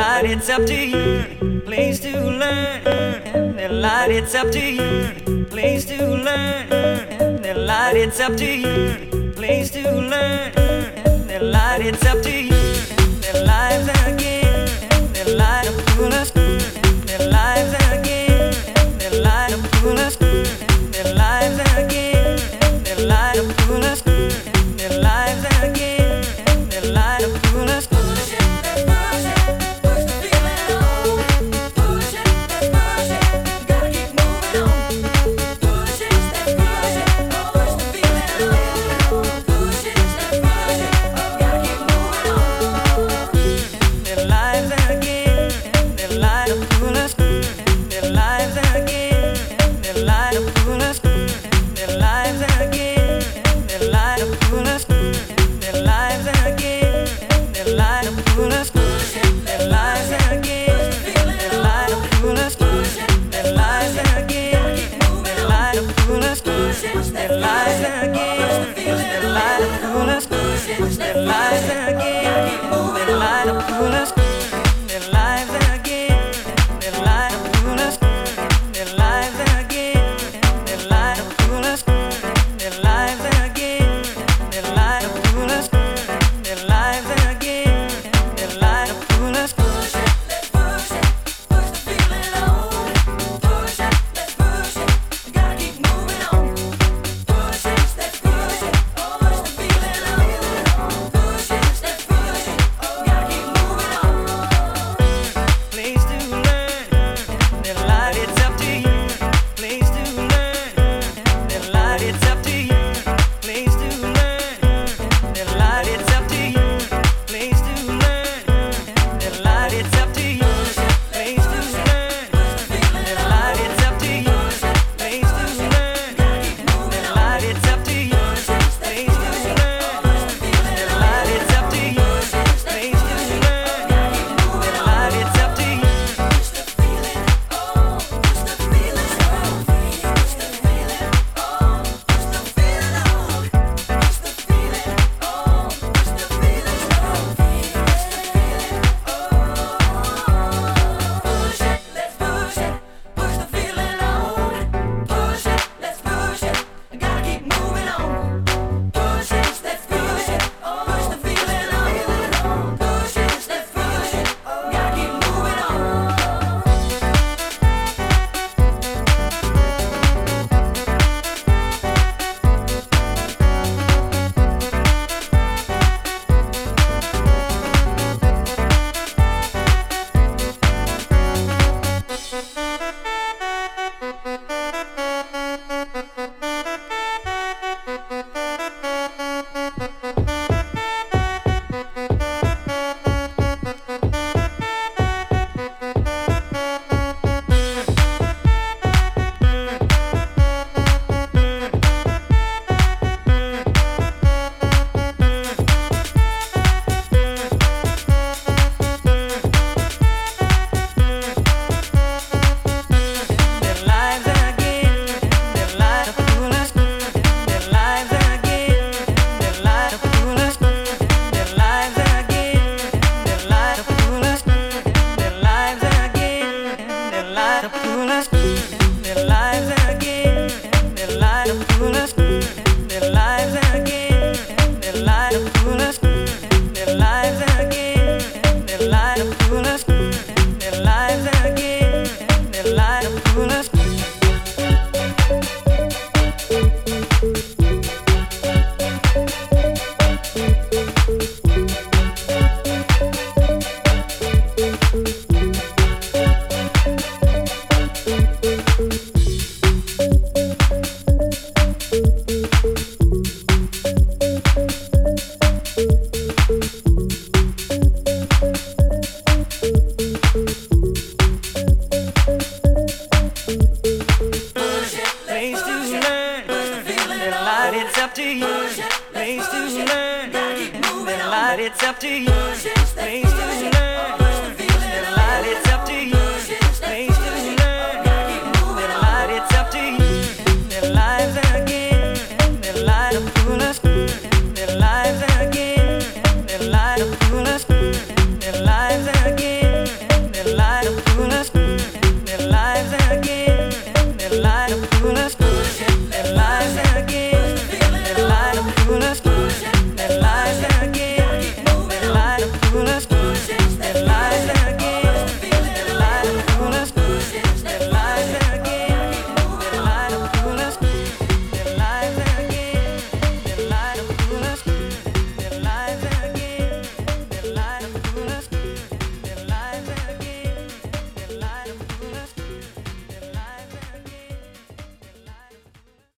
light, it's up to you. Place to learn. And the light, it's up to you. Place to learn. And the light, it's up to you. Place to learn. And the light, it's up to you. And the lives again. And the light of full of. party.